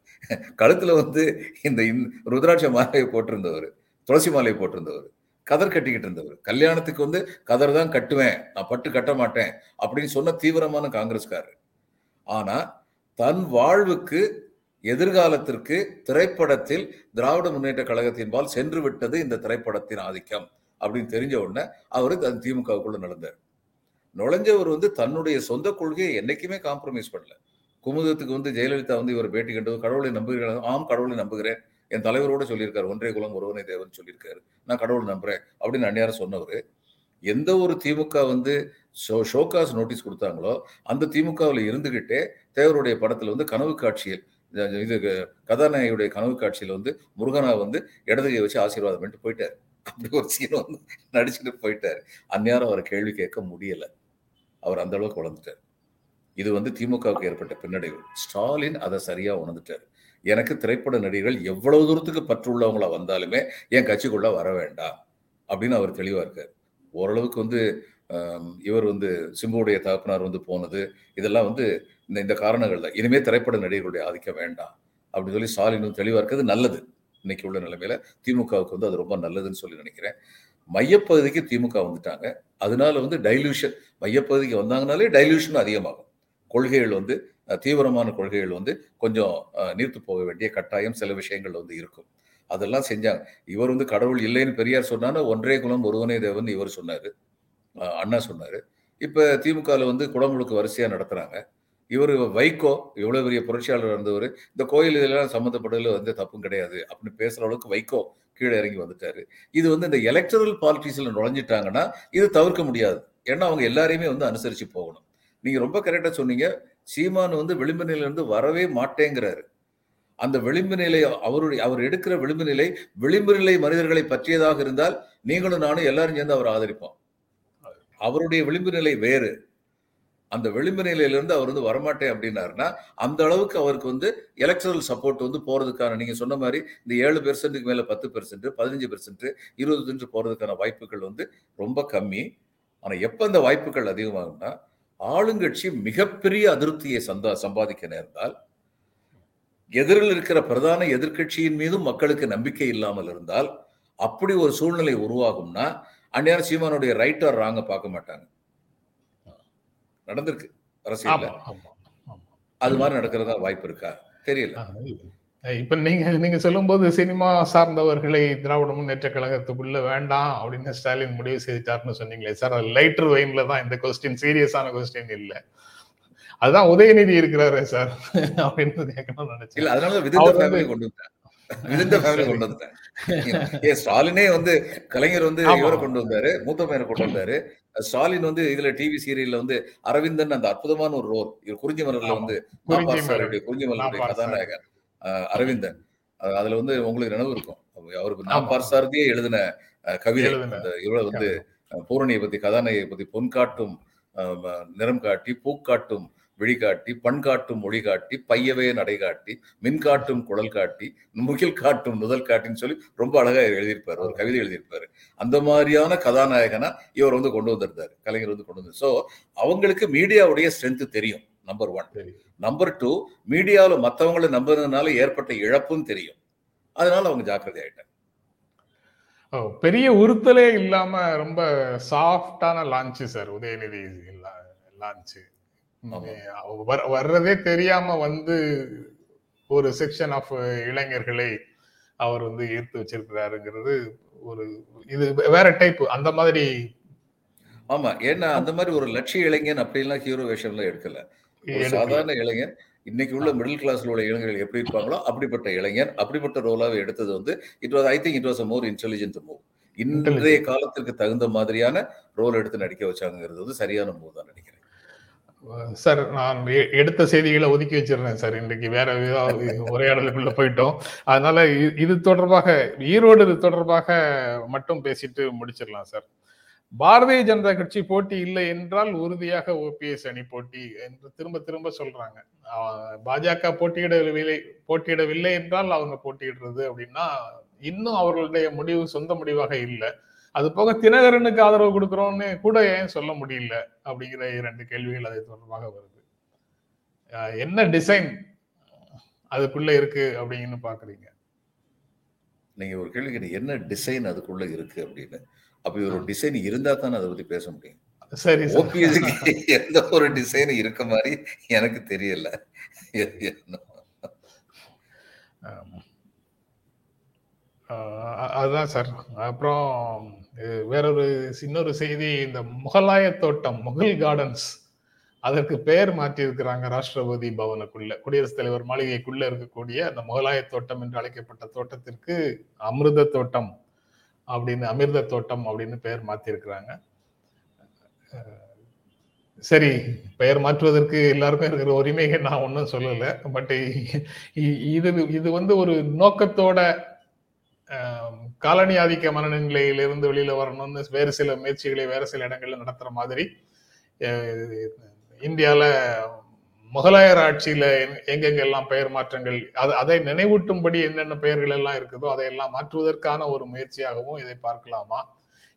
கழுத்துல வந்து இந்த இந்த ருத்ராட்ச மாலையை போட்டிருந்தவர். துளசி மாலையை போட்டிருந்தவர். கதர் கட்டிக்கிட்டு இருந்தவர். கல்யாணத்துக்கு வந்து கதர் தான் கட்டுவேன். நான் பட்டு கட்ட மாட்டேன் அப்படின்னு சொன்ன தீவிரமான காங்கிரஸ்காரர். ஆனா தன் வாழ்வுக்கு எதிர்காலத்திற்கு திரைப்படத்தில் திராவிட முன்னேற்ற கழகத்தின்பால் சென்று விட்டது இந்த திரைப்படத்தின் ஆதிக்கம் அப்படின்னு தெரிஞ்ச உடனே அவர் தன் திமுகவுக்குள்ள நடந்தார் நுழைஞ்சவர் வந்து தன்னுடைய சொந்த கொள்கையை என்னைக்குமே காம்ப்ரமைஸ் பண்ணல. குமுதத்துக்கு வந்து ஜெயலலிதா வந்து இவர் பேட்டி கண்டது கடவுளை நம்புகிறேன் ஆம் கடவுளை நம்புகிறேன். என் தலைவரோட சொல்லியிருக்காரு ஒன்றே குலம் ஒருவனை தேவன் சொல்லியிருக்காரு. நான் கடவுள் நம்புறேன் அப்படின்னு அந்நியாரம் சொன்னவர் எந்த ஒரு திமுக வந்து ஷோ ஷோகாஸ் நோட்டீஸ் கொடுத்தாங்களோ அந்த திமுகவில் இருந்துகிட்டே தேவருடைய படத்தில் வந்து கனவு காட்சியில் இது- கதாநாயகியுடைய கனவு காட்சியில் வந்து முருகனா வந்து இடதுகை வச்சு ஆசீர்வாதம் பண்ணிட்டு போயிட்டாரு. அப்படி ஒரு சீன் வந்து நடிச்சுட்டு போயிட்டாரு. அந்நேரம் அவரை கேள்வி கேட்க முடியல. அவர் அந்த அளவுக்கு வளர்ந்துட்டார். இது வந்து திமுகவுக்கு ஏற்பட்ட பின்னடைவு. ஸ்டாலின் அதை சரியா உணர்ந்துட்டார். எனக்கு திரைப்பட நடிகர்கள் எவ்வளவு தூரத்துக்கு பற்றுள்ளவங்களா வந்தாலுமே என் கட்சிக்குள்ள வர வேண்டாம் அப்படின்னு அவர் தெளிவாக இருக்கார். ஓரளவுக்கு வந்து இவர் வந்து சிம்புவுடைய தகப்பனார் வந்து போனது. இதெல்லாம் வந்து இந்த இந்த காரணங்கள் தான் இனிமே திரைப்பட நடிகர்களுடைய ஆதிக்கம் வேண்டாம். அப்படின்னு சொல்லி ஸ்டாலின் தெளிவாக இருக்கிறது நல்லது. இன்னைக்கு உள்ள நிலைமையில திமுகவுக்கு வந்து அது ரொம்ப நல்லதுன்னு சொல்லி நினைக்கிறேன். மையப்பகுதிக்கு திமுக வந்துட்டாங்க. அதனால வந்து டைல்யூஷன் மையப்பகுதிக்கு வந்தாங்கனாலே டைல்யூஷன் அதிகமாகும். கொள்கைகள் வந்து தீவிரமான கொள்கைகள் வந்து கொஞ்சம் நீர்த்து போக வேண்டிய கட்டாயம் சில விஷயங்கள் வந்து இருக்கும். அதெல்லாம் செஞ்சாங்க. இவர் வந்து கடவுள் இல்லைன்னு பெரியார் சொன்னாலும் ஒன்றே குலம் ஒருவனே தேவன் இவர் சொன்னார். அண்ணா சொன்னார். இப்போ திமுகவில் வந்து குடமுழுக்கு வரிசையாக நடத்துகிறாங்க இவர் வைகோ இவ்வளோ பெரிய புரட்சியாளர் இருந்தவர் இந்த கோயில் இதெல்லாம் சம்மந்தப்பட்டதுல வந்து தப்பும் கிடையாது அப்படின்னு பேசுகிற அளவுக்கு வைகோ கீழே இறங்கி வந்துட்டாரு. இது வந்து இந்த எலக்டரல் பாலிட்டிக்ஸில் நுழைஞ்சிட்டாங்கன்னா இது தவிர்க்க முடியாது. ஏன்னா அவங்க எல்லாரையுமே வந்து அனுசரித்து போகணும். நீங்கள் ரொம்ப கரெக்டாக சொன்னீங்க. சீமான் வந்து விளிம்பு நிலையிலேருந்து வரவே மாட்டேங்கிறாரு. அந்த விளிம்பு நிலை அவருடைய அவர் எடுக்கிற விளிம்பு நிலை விளிம்பு நிலை மனிதர்களை பற்றியதாக இருந்தால் நீங்களும் நானும் எல்லாரும் சேர்ந்து அவர் ஆதரிப்போம். அவருடைய விளிம்பு நிலை வேறு. அந்த விளிம்பு நிலையிலிருந்து அவர் வந்து வரமாட்டேன் அப்படின்னாருன்னா அந்த அளவுக்கு அவருக்கு வந்து எலக்ட்ரல் சப்போர்ட் வந்து போறதுக்கான நீங்க சொன்ன மாதிரி இந்த ஏழு பெர்சென்ட்டுக்கு மேல பத்து பெர்சென்ட் பதினஞ்சு பெர்சென்ட் இருபது சென்ட் போறதுக்கான வாய்ப்புகள் வந்து ரொம்ப கம்மி. ஆனா எப்ப அந்த வாய்ப்புகள் அதிகமாகும்னா ஆளுங்கட்சி மிகப்பெரிய அதிருப்தியை சந்தா சம்பாதிக்க நேர்ந்தால் எதிரில் இருக்கிற பிரதான எதிர்க்கட்சியின் மீதும் மக்களுக்கு நம்பிக்கை இல்லாமல் இருந்தால் அப்படி ஒரு சூழ்நிலை உருவாகும்னா அந்நேரம் சீமானுடைய ரைட் ஆர் ராங்க பார்க்க மாட்டாங்க. நடந்திருக்கு அரசியல்ல. ஆமா ஆமா ஆமா. அது மாதிரி நடக்கிறதா வாய்ப்பு இருக்கா? தெரியல. இப்ப நீங்க நீங்க சொல்லும்போது சினிமா சார்ந்தவர்களை திராவிட முன்னேற்ற கழகத்துக்குள்ள வேண்டாம் அப்படின்னு ஸ்டாலின் முடிவு செய்துட்டாருன்னு சொன்னீங்களே சார். அது லைட்டர் வெயின்ல தான் இந்த கொஸ்டின் சீரியஸான கொஸ்டின் இல்ல. அதுதான் உதயநிதி இருக்கிறாரு சார் அப்படின்னு கேட்கணும்னு நினைச்சேன். அதனால கொண்டு வந்துட்டேன் விதிந்த ஃபேமிலி கொண்டு வந்துட்டேன் ஏ ஸ்டாலினே வந்து கலைஞர் வந்து. இவரை கொண்டு வந்தாரு மூத்த பையனை கொண்டு வந்தாரு ஸ்டாலின் வந்து இதுல டிவி சீரியல்ல வந்து அரவிந்தன் அந்த அற்புதமான ஒரு ரோல் இவர் குறிஞ்சி மலர்ல. வந்து குறிஞ்சி மலருடைய. கதாநாயகன் அரவிந்தன் அதுல வந்து உங்களுக்கு நினைவு இருக்கும் அவருக்கு ஆமா. நாப்பார் சாரதியே எழுதின கவிதை அந்த வந்து பூரணியை பத்தி கதாநாயகியை பத்தி பொன் காட்டும் நிறம் காட்டி பூக்காட்டும் விழிகாட்டி பண் காட்டும் மொழி காட்டி பையவே நடை காட்டி மின் காட்டும் குழல் காட்டி முகில் காட்டும் நுதல் காட்டின்னு சொல்லி ரொம்ப அழகா எழுதியிருப்பாரு. ஒரு கவிதை எழுதியிருப்பாரு. அந்த மாதிரியான கதாநாயகனா இவர் வந்து கொண்டு வந்திருந்தாரு. கலைஞர் வந்து கொண்டு வந்து ஸோ அவங்களுக்கு மீடியாவுடைய ஸ்ட்ரென்த் தெரியும் நம்பர் ஒன். நம்பர் டூ மீடியாவில் மற்றவங்களை நம்புறதுனால ஏற்பட்ட இழப்பும் தெரியும். அதனால அவங்க ஜாக்கிரதை ஆயிட்டாங்க பெரிய உறுத்தலே இல்லாம ரொம்ப சாஃப்டான லான்ச் சார் உதயநிதி லான்ச் ஆமா. வர்றதே தெரியாம வந்து ஒரு செக்ஷன் ஆஃப் இளைஞர்களை அவர் வந்து ஈர்த்து வச்சிருக்கிறாருங்கிறது ஒரு இது வேற டைப் அந்த மாதிரி. ஆமா ஏன்னா அந்த மாதிரி ஒரு லட்சிய இளைஞன் அப்படிலாம் ஹீரோ வேஷம்ல எடுக்கல. சாதாரண இளைஞன் இன்னைக்கு உள்ள மிடில் கிளாஸ்ல உள்ள இளைஞர்கள் எப்படி இருப்பாங்களோ அப்படிப்பட்ட இளைஞன் அப்படிப்பட்ட ரோலாவே எடுத்தது வந்து it was I think it was more intelligent move இன்றைய காலத்திற்கு தகுந்த மாதிரியான ரோல் எடுத்து நடிக்க வச்சாங்கிறது வந்து சரியான மூவ் தான் நினைக்கிறேன். சார் நான் எ- எடுத்த செய்திகளை ஒதுக்கி வச்சிருந்தேன் சார். இன்றைக்கு வேற உரையாடலுக்குள்ள போயிட்டோம். அதனால இது தொடர்பாக ஈரோடு இது தொடர்பாக மட்டும் பேசிட்டு முடிச்சிடலாம் சார். பாரதிய ஜனதா கட்சி போட்டி இல்லை என்றால் உறுதியாக ஓபிஎஸ் அணி போட்டி என்று திரும்ப திரும்ப சொல்றாங்க. பாஜக போட்டியிடவில்லை போட்டியிடவில்லை என்றால் அவங்க போட்டியிடுறது அப்படின்னா இன்னும் அவர்களுடைய முடிவு சொந்த முடிவாக இல்லை. அது போக தினகரனுக்கு ஆதரவு கொடுக்கிறோம்னு கூட ஏன் சொல்ல முடியல அப்படிங்கிற இரண்டு கேள்விகள் அது தொடர்பாக வருது. என்ன டிசைன் அதுக்குள்ள இருக்கு அப்படின்னு பாக்குறீங்க நீங்க ஒரு கேள்வி கேட்டீங்க என்ன டிசைன் அதுக்குள்ள இருக்கு அப்படின்னு? அப்படி ஒரு டிசைன் இருந்தா தானே அதை பத்தி பேச முடியும். சரி. ஓபிஎஸ்க்கு எந்த ஒரு டிசைன் இருக்க மாதிரி எனக்கு தெரியல. அதுதான் சார். அப்புறம் வேறொரு இன்னொரு செய்தி இந்த முகலாய தோட்டம் முகல் கார்டன்ஸ் அதற்கு பெயர் மாற்றி இருக்கிறாங்க ராஷ்டிரபதி பவனுக்குள்ள குடியரசுத் தலைவர் மாளிகைக்குள்ள இருக்கக்கூடிய அந்த முகலாய தோட்டம் என்று அழைக்கப்பட்ட தோட்டத்திற்கு அமிர்த தோட்டம் அப்படின்னு அமிர்த தோட்டம் அப்படின்னு பெயர் மாத்தி சரி பெயர் மாற்றுவதற்கு எல்லாருக்கும் இருக்கிற உரிமையை நான் ஒன்றும் சொல்லலை பட் இது இது வந்து ஒரு நோக்கத்தோட காலனி ஆதிக்க மனநிலையிலிருந்து வெளியில வரணும்னு வேறு சில முயற்சிகளை வேறு சில இடங்கள்ல நடத்துற மாதிரி இந்தியால முகலாயர் ஆட்சியில எங்கெங்கெல்லாம் பெயர் மாற்றங்கள் அது அதை நினைவூட்டும்படி என்னென்ன பெயர்கள் எல்லாம் இருக்குதோ அதையெல்லாம் மாற்றுவதற்கான ஒரு முயற்சியாகவும் இதை பார்க்கலாமா?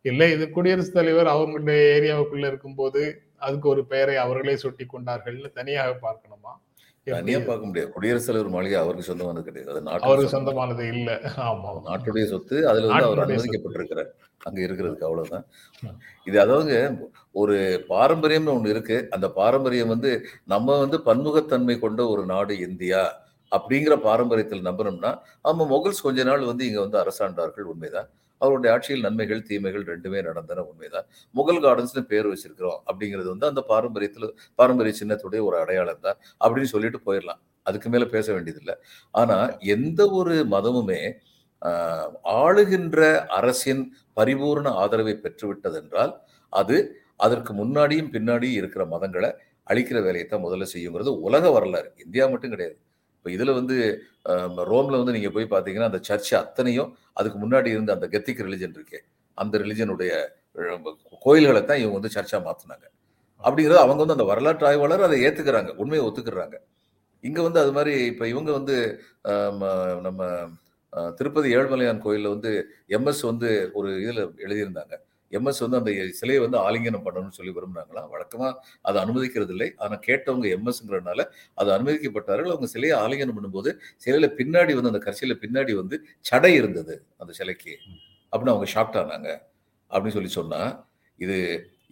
இல்லை இது குடியரசுத் தலைவர் அவங்களுடைய ஏரியாவுக்குள்ள இருக்கும்போது அதுக்கு ஒரு பெயரை அவர்களே சுட்டி கொண்டார்கள்னு தனியாக பார்க்கணுமா? தனியா பார்க்க முடியாது. குடியரசுத் தலைவர் மாளிகை அவருக்கு சொந்தமானது கிடையாது. அது அவருக்கு சொந்தமானது இல்ல. ஆமா நாட்டுடைய சொத்து அதுல வந்து அவர் அனுமதிக்கப்பட்டிருக்கிறார். அங்க இருக்கிறதுக்கு அவ்வளவுதான். இது அதாவது ஒரு பாரம்பரியம்னு ஒண்ணு இருக்கு. அந்த பாரம்பரியம் வந்து நம்ம வந்து பன்முகத்தன்மை கொண்ட ஒரு நாடு இந்தியா அப்படிங்கிற பாரம்பரியத்தில் நம்பணும்னா ஆமா மொகல்ஸ் கொஞ்ச நாள் வந்து இங்க வந்து அரசாண்டார்கள் உண்மைதான். அவருடைய ஆட்சியில் நன்மைகள் தீமைகள் ரெண்டுமே நடந்தன உண்மைதான். முகல் கார்டன்ஸ்னு பேர் வச்சிருக்கிறோம் அப்படிங்கிறது வந்து அந்த பாரம்பரியத்தில் பாரம்பரிய சின்னத்துடைய ஒரு அடையாளம் தான் அப்படின்னு சொல்லிட்டு போயிடலாம். அதுக்கு மேலே பேச வேண்டியதில்லை. ஆனால் எந்த ஒரு மதமுமே ஆளுகின்ற அரசின் பரிபூர்ண ஆதரவை பெற்றுவிட்டதென்றால் அது அதற்கு முன்னாடியும் பின்னாடியும் இருக்கிற மதங்களை அழிக்கிற வேலையை தான் முதல்ல செய்யுங்கிறது உலக வரலாறு. இந்தியா மட்டும் கிடையாது. இப்போ இதில் வந்து ரோமில் வந்து நீங்கள் போய் பார்த்தீங்கன்னா அந்த சர்ச்சை அத்தனையும் அதுக்கு முன்னாடி இருந்த அந்த கெத்திக் ரிலிஜன் இருக்கே அந்த ரிலிஜனுடைய கோயில்களை தான் இவங்க வந்து சர்ச்சாக மாற்றினாங்க அப்படிங்கிறது அவங்க வந்து அந்த வரலாற்று ஆய்வாளர் அதை ஏற்றுக்கிறாங்க உண்மையை ஒத்துக்கிறாங்க. இங்கே வந்து அது மாதிரி இப்போ இவங்க வந்து நம்ம திருப்பதி ஏழுமலையான் கோயிலில் வந்து எம்எஸ் வந்து ஒரு இதில் எழுதியிருந்தாங்க. எம்எஸ் வந்து அந்த சிலையை வந்து ஆலிங்கனம் பண்ணணும்னு சொல்லி விரும்புனாங்களா வழக்கமாக அதை அனுமதிக்கிறது இல்லை ஆனால் கேட்டவங்க எம்எஸ்ங்கிறனால அது அனுமதிக்கப்பட்டார்கள். அவங்க சிலையை ஆலிங்கனம் பண்ணும்போது சிலையில் பின்னாடி வந்து அந்த கட்சியில பின்னாடி வந்து சடை இருந்தது அந்த சிலைக்கு. அப்படின்னு அவங்க ஷாக்ட் ஆனாங்க. அப்படின்னு சொல்லி சொன்னால் இது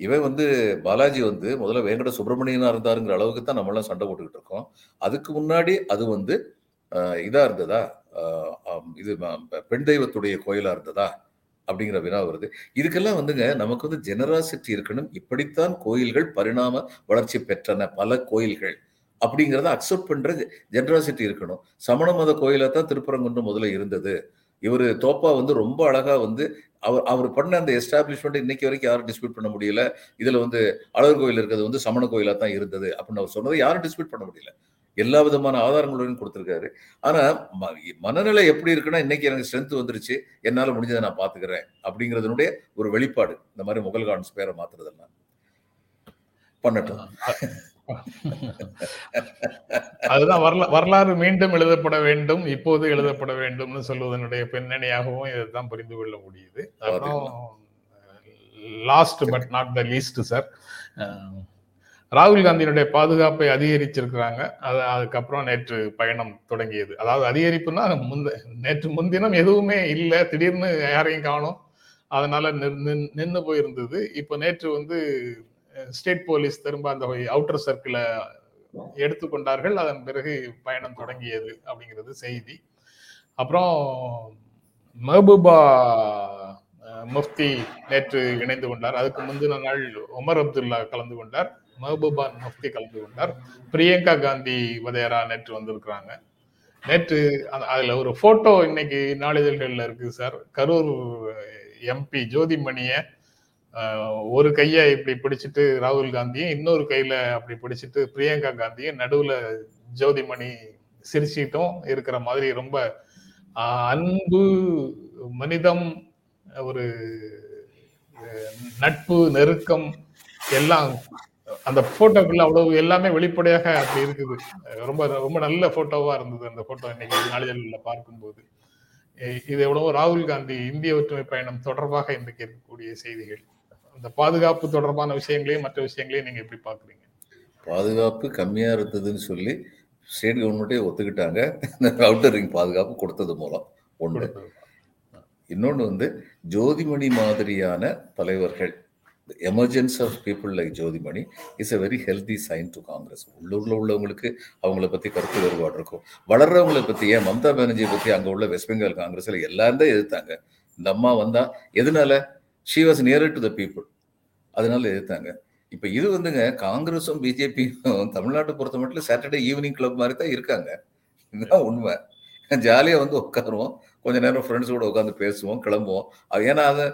இவன் வந்து பாலாஜி வந்து முதல்ல வெங்கட சுப்பிரமணியனாக இருந்தாருங்கிற அளவுக்கு தான் நம்மளாம் சண்டை போட்டுக்கிட்டு இருக்கோம். அதுக்கு முன்னாடி அது வந்து இதாக இருந்ததா? இது பெண் தெய்வத்துடைய கோயிலாக இருந்ததா? அப்படிங்கிற வினா வருது. இதுக்கெல்லாம் வந்துங்க நமக்கு வந்து ஜெனராசிட்டி இருக்கணும். இப்படித்தான் கோயில்கள் பரிணாம வளர்ச்சி பெற்றன பல கோயில்கள். அப்படிங்கிறத அக்செப்ட் பண்ற ஜெனராசிட்டி இருக்கணும். சமண மத கோயிலா தான் திருப்பரங்குன்றம் முதல்ல இருந்தது. இவர் தோப்பா வந்து ரொம்ப அழகா வந்து அவர் அவர் பண்ண அந்த எஸ்டாப்ளிஷ்மெண்ட் இன்னைக்கு வரைக்கும் யாரும் டிஸ்பியூட் பண்ண முடியல. இதுல வந்து அழகர் கோயில் இருக்கிறது வந்து சமண கோயிலா தான் இருந்தது. அப்படின்னு அவர் சொன்னதை யாரும் டிஸ்பியூட் பண்ண முடியல. எல்லா விதமான ஆதாரங்களுடன் கொடுத்துருக்காரு. ஆனா மனநிலை எப்படி இருக்குன்னா இன்னைக்கு எனக்கு ஸ்ட்ரென்த் வந்துருச்சு என்னால முடிஞ்சதை நான் பாத்துக்கிறேன் அப்படிங்கிறதுனுடைய ஒரு வெளிப்பாடு. இந்த மாதிரி முகல் கார்டன்ஸ் பேரை மாத்துறதெல்லாம். பண்ணட்டும். அதுதான் வரலாறு மீண்டும் எழுதப்பட வேண்டும் இப்போது எழுதப்பட வேண்டும்னு சொல்வதனுடைய பின்னணியாகவும் இதைத்தான் புரிந்து கொள்ள முடியுது. Last but not the least sir ராகுல் காந்தியினுடைய பாதுகாப்பை அதிகரிச்சிருக்கிறாங்க. அது அதுக்கப்புறம் நேற்று பயணம் தொடங்கியது. அதாவது அதிகரிப்புனா முந்த நேற்று முன்தினம் எதுவுமே இல்லை. திடீர்னு யாரையும் காணும். அதனால நின்று போயிருந்தது. இப்போ நேற்று வந்து ஸ்டேட் போலீஸ் திரும்ப அந்த அவுட்டர் சர்க்கிளை எடுத்துக்கொண்டார்கள் அதன் பிறகு பயணம் தொடங்கியது அப்படிங்கிறது செய்தி. அப்புறம் மெஹபூபா முஃப்தி நேற்று இணைந்து கொண்டார். அதுக்கு முந்தின நாள் உமர் அப்துல்லா கலந்து கொண்டார். மெஹபூபா முஃப்தி கலந்து கொண்டார். பிரியங்கா காந்தி வதையரா நேற்று வந்திருக்கிறாங்க. நேற்று அதுல ஒரு போட்டோ இன்னைக்கு நாளிதழ்கள்ல இருக்கு சார். கரூர் எம்பி ஜோதிமணிய ஒரு கையை இப்படி பிடிச்சிட்டு ராகுல் காந்தியும் இன்னொரு கையில அப்படி பிடிச்சிட்டு பிரியங்கா காந்தியும் நடுவுல ஜோதிமணி சிரிச்சிட்டும் இருக்கிற மாதிரி ரொம்ப அன்பு மனிதம் ஒரு நட்பு நெருக்கம் எல்லாம் அந்த போட்டோக்குள்ள அவ்வளவு எல்லாமே வெளிப்படையாக அப்படி இருக்குது. ரொம்ப ரொம்ப நல்ல போட்டோவா இருந்தது அந்த போட்டோ இன்னைக்கு நாளிதழில் பார்க்கும்போது. இது எவ்வளவோ ராகுல் காந்தி இந்திய ஒற்றுமை பயணம் தொடர்பாக இன்றைக்கு இருக்கக்கூடிய செய்திகள். அந்த பாதுகாப்பு தொடர்பான விஷயங்களையும் மற்ற விஷயங்களையும் நீங்க எப்படி பாக்குறீங்க பாதுகாப்பு கம்மியா இருந்ததுன்னு சொல்லி ஸ்டேட் கவர்மெண்ட்டே ஒத்துக்கிட்டாங்க. அவுட்டர் ரிங் பாதுகாப்பு கொடுத்தது மூலம் ஒன்று. இன்னொன்று வந்து ஜோதிமணி மாதிரியான தலைவர்கள் emergence of people like Jothimani is a very healthy sign to Congress உள்ளூரில் உள்ளவங்களுக்கு அவங்கள பற்றி கருத்து வேறுபாடு இருக்கும். வளர்றவங்களை பற்றி ஏன் மம்தா பானர்ஜியை பற்றி அங்கே உள்ள வெஸ்ட் பெங்கால் காங்கிரஸில் எல்லாரும் தான் எதிர்த்தாங்க. இந்த அம்மா வந்தா எதனால? She was near to the people அதனால எதிர்த்தாங்க. இப்ப இது வந்துங்க காங்கிரஸும் பிஜேபியும் தமிழ்நாட்டை பொறுத்த மட்டும் சாட்டர்டே ஈவினிங் கிளப் மாதிரி தான் இருக்காங்க. இதுதான் உண்மை. ஜாலியா வந்து உட்காருவோம். கொஞ்ச நேரம் ஃப்ரெண்ட்ஸோட உட்காந்து பேசுவோம் கிளம்புவோம். அது ஏன்னா அதை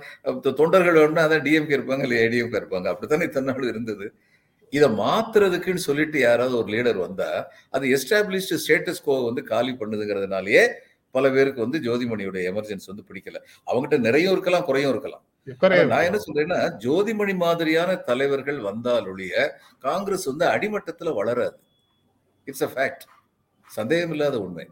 தொண்டர்கள் வேணும்னா அதான் டிஎம்கே இருப்பாங்க இல்லை ஏடிஎம்கே இருப்பாங்க. அப்படித்தானே இத்தனை நாள் இருந்தது? இதை மாத்துறதுக்குன்னு சொல்லிட்டு யாராவது ஒரு லீடர் வந்தா அது எஸ்டாப்ளிஷ்டு ஸ்டேட்டஸ் கோ வந்து காலி பண்ணுதுங்கிறதுனாலயே பல பேருக்கு வந்து ஜோதிமணியுடைய எமர்ஜென்சி வந்து பிடிக்கல. அவங்ககிட்ட நிறைய இருக்கலாம் குறையும் இருக்கலாம். நான் என்ன சொல்றேன்னா ஜோதிமணி மாதிரியான தலைவர்கள் வந்தால் ஒழிய காங்கிரஸ் வந்து அடிமட்டத்துல வளராது. இட்ஸ் அ ஃபேக்ட் சந்தேகம் இல்லாத உண்மை.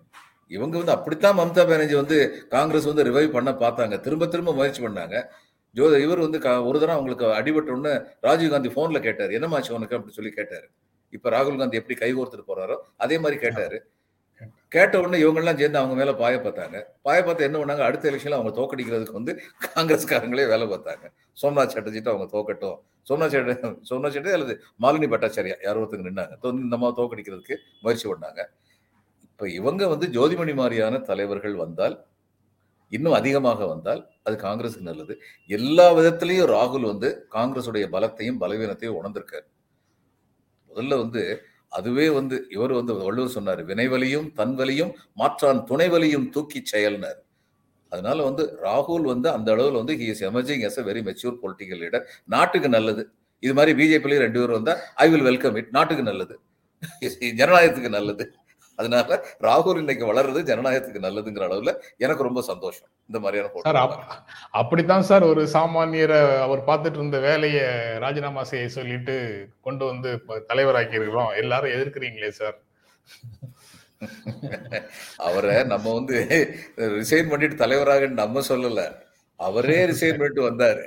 இவங்க வந்து அப்படித்தான் மம்தா பானர்ஜி வந்து காங்கிரஸ் வந்து ரிவைவ் பண்ண பார்த்தாங்க. திரும்ப திரும்ப முயற்சி பண்ணாங்க. ஜோ இவர் வந்து ஒரு தடவை அவங்களுக்கு அடிபட்ட ராஜீவ்காந்தி ராஜீவ் காந்தி கேட்டார். என்னமாச்சு உனக்கு? அப்படின்னு சொல்லி கேட்டார். இப்போ ராகுல் காந்தி எப்படி கை கோர்த்துட்டு போறாரோ அதே மாதிரி கேட்டார். கேட்ட உடனே இவங்கெல்லாம் சேர்ந்து அவங்க மேலே பாய பார்த்தாங்க. பாய பார்த்து என்ன பண்ணாங்க? அடுத்த எலெக்ஷனில் அவங்க தோக்கடிக்கிறதுக்கு வந்து காங்கிரஸ்காரங்களே வேலை பார்த்தாங்க. சோம்நாத் சாட்டர்ஜிட்டு அவங்க தோக்கட்டும். சோம்நாத் சாட்டர் சோம்நாத் சாட்டர்ஜி அல்லது மாலினி பட்டாச்சாரியா யாரோ ஒருத்தங்க நின்னாங்க. தோ- இந்த மாதிரி தோக்கடிக்கிறதுக்கு முயற்சி பண்ணாங்க. இப்போ இவங்க வந்து ஜோதிமணி மாதிரியான தலைவர்கள் வந்தால் இன்னும் அதிகமாக வந்தால் அது காங்கிரஸுக்கு நல்லது. எல்லா விதத்திலையும் ராகுல் வந்து காங்கிரஸுடைய பலத்தையும் பலவீனத்தையும் உணர்ந்திருக்காரு. முதல்ல வந்து அதுவே வந்து இவர் வந்து வள்ளுவர் சொன்னார் வினைவலியும் தன்வலியும் மாற்றான் துணைவலியும் தூக்கி செயல்னார். அதனால வந்து ராகுல் வந்து அந்த அளவில் வந்து he is emerging as a very mature political leader நாட்டுக்கு நல்லது. இது மாதிரி பிஜேபியில ரெண்டு பேரும் வந்தால் ஐ வில் வெல்கம் இட் நாட்டுக்கு நல்லது. ஜனநாயகத்துக்கு நல்லது. அதனால ராகுல் இன்னைக்கு வளர்றது ஜனநாயகத்துக்கு நல்லதுங்கிற அளவுல எனக்கு ரொம்ப சந்தோஷம். இந்த மாதிரியான சார் அப்படித்தான் சார் ஒரு சாமானியரை அவர் பார்த்துட்டு இருந்த வேலையை ராஜினாமா செய்ய சொல்லிட்டு கொண்டு வந்து தலைவராக்கி இருக்கிறோம் எல்லாரும் எதிர்க்கிறீங்களே சார்? அவரை நம்ம வந்து ரிசைன் பண்ணிட்டு தலைவராக நம்ம சொல்லல. அவரே ரிசைன் பண்ணிட்டு வந்தாரு.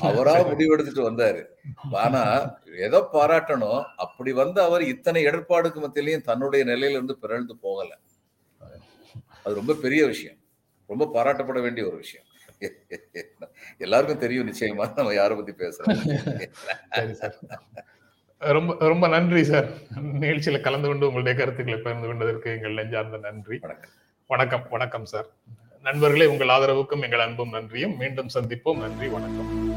அவரா முடிவெடுத்துட்டு வந்தாரு. ஆனா எதை பாராட்டணும். அப்படி வந்து அவர் இத்தனை இடர்பாடுக்கு மத்தியிலையும் தன்னுடைய நிலையில இருந்து பிறழ்ந்து போகல. அது ரொம்ப பெரிய விஷயம். ரொம்ப பாராட்டப்பட வேண்டிய ஒரு விஷயம். எல்லாருக்கும் தெரியும் நிச்சயமா நம்ம யாரை பத்தி பேசுறோம். ரொம்ப ரொம்ப நன்றி சார். நிகழ்ச்சியில கலந்து கொண்டு உங்களுடைய கருத்துக்களை பகிர்ந்து கொண்டதற்கு எங்கள் நெஞ்சார்ந்த நன்றி. வணக்கம். வணக்கம் வணக்கம் சார். நண்பர்களே உங்கள் ஆதரவுக்கும் எங்கள் அன்பும் நன்றியும். மீண்டும் சந்திப்போம். நன்றி வணக்கம்.